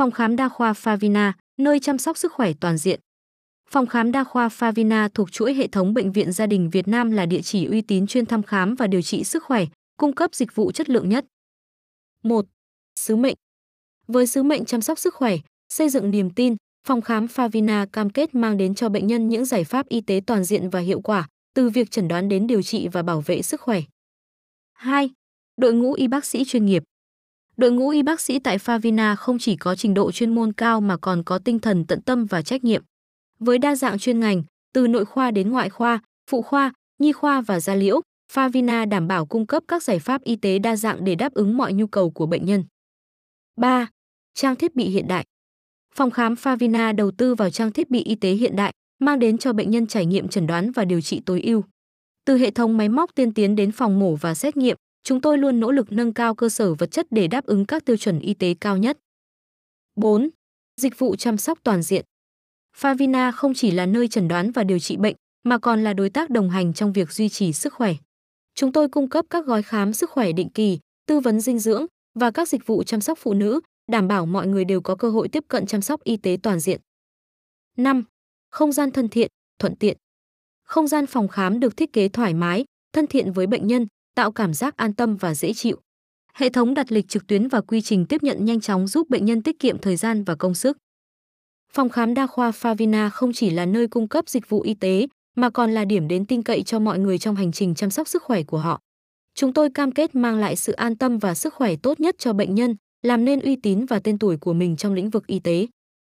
Phòng khám đa khoa Favina, nơi chăm sóc sức khỏe toàn diện. Phòng khám đa khoa Favina thuộc chuỗi hệ thống bệnh viện gia đình Việt Nam là địa chỉ uy tín chuyên thăm khám và điều trị sức khỏe, cung cấp dịch vụ chất lượng nhất. 1. Sứ mệnh Với sứ mệnh chăm sóc sức khỏe, xây dựng niềm tin, phòng khám Favina cam kết mang đến cho bệnh nhân những giải pháp y tế toàn diện và hiệu quả, từ việc chẩn đoán đến điều trị và bảo vệ sức khỏe. 2. Đội ngũ y bác sĩ chuyên nghiệp Đội ngũ y bác sĩ tại Favina không chỉ có trình độ chuyên môn cao mà còn có tinh thần tận tâm và trách nhiệm. Với đa dạng chuyên ngành, từ nội khoa đến ngoại khoa, phụ khoa, nhi khoa và da liễu, Favina đảm bảo cung cấp các giải pháp y tế đa dạng để đáp ứng mọi nhu cầu của bệnh nhân. 3. Trang thiết bị hiện đại. Phòng khám Favina đầu tư vào trang thiết bị y tế hiện đại, mang đến cho bệnh nhân trải nghiệm chẩn đoán và điều trị tối ưu. Từ hệ thống máy móc tiên tiến đến phòng mổ và xét nghiệm, chúng tôi luôn nỗ lực nâng cao cơ sở vật chất để đáp ứng các tiêu chuẩn y tế cao nhất. 4. Dịch vụ chăm sóc toàn diện. Favina không chỉ là nơi chẩn đoán và điều trị bệnh, mà còn là đối tác đồng hành trong việc duy trì sức khỏe. Chúng tôi cung cấp các gói khám sức khỏe định kỳ, tư vấn dinh dưỡng và các dịch vụ chăm sóc phụ nữ, đảm bảo mọi người đều có cơ hội tiếp cận chăm sóc y tế toàn diện. 5. Không gian thân thiện, thuận tiện. Không gian phòng khám được thiết kế thoải mái, thân thiện với bệnh nhân, tạo cảm giác an tâm và dễ chịu. Hệ thống đặt lịch trực tuyến và quy trình tiếp nhận nhanh chóng giúp bệnh nhân tiết kiệm thời gian và công sức. Phòng khám đa khoa Favina không chỉ là nơi cung cấp dịch vụ y tế, mà còn là điểm đến tin cậy cho mọi người trong hành trình chăm sóc sức khỏe của họ. Chúng tôi cam kết mang lại sự an tâm và sức khỏe tốt nhất cho bệnh nhân, làm nên uy tín và tên tuổi của mình trong lĩnh vực y tế.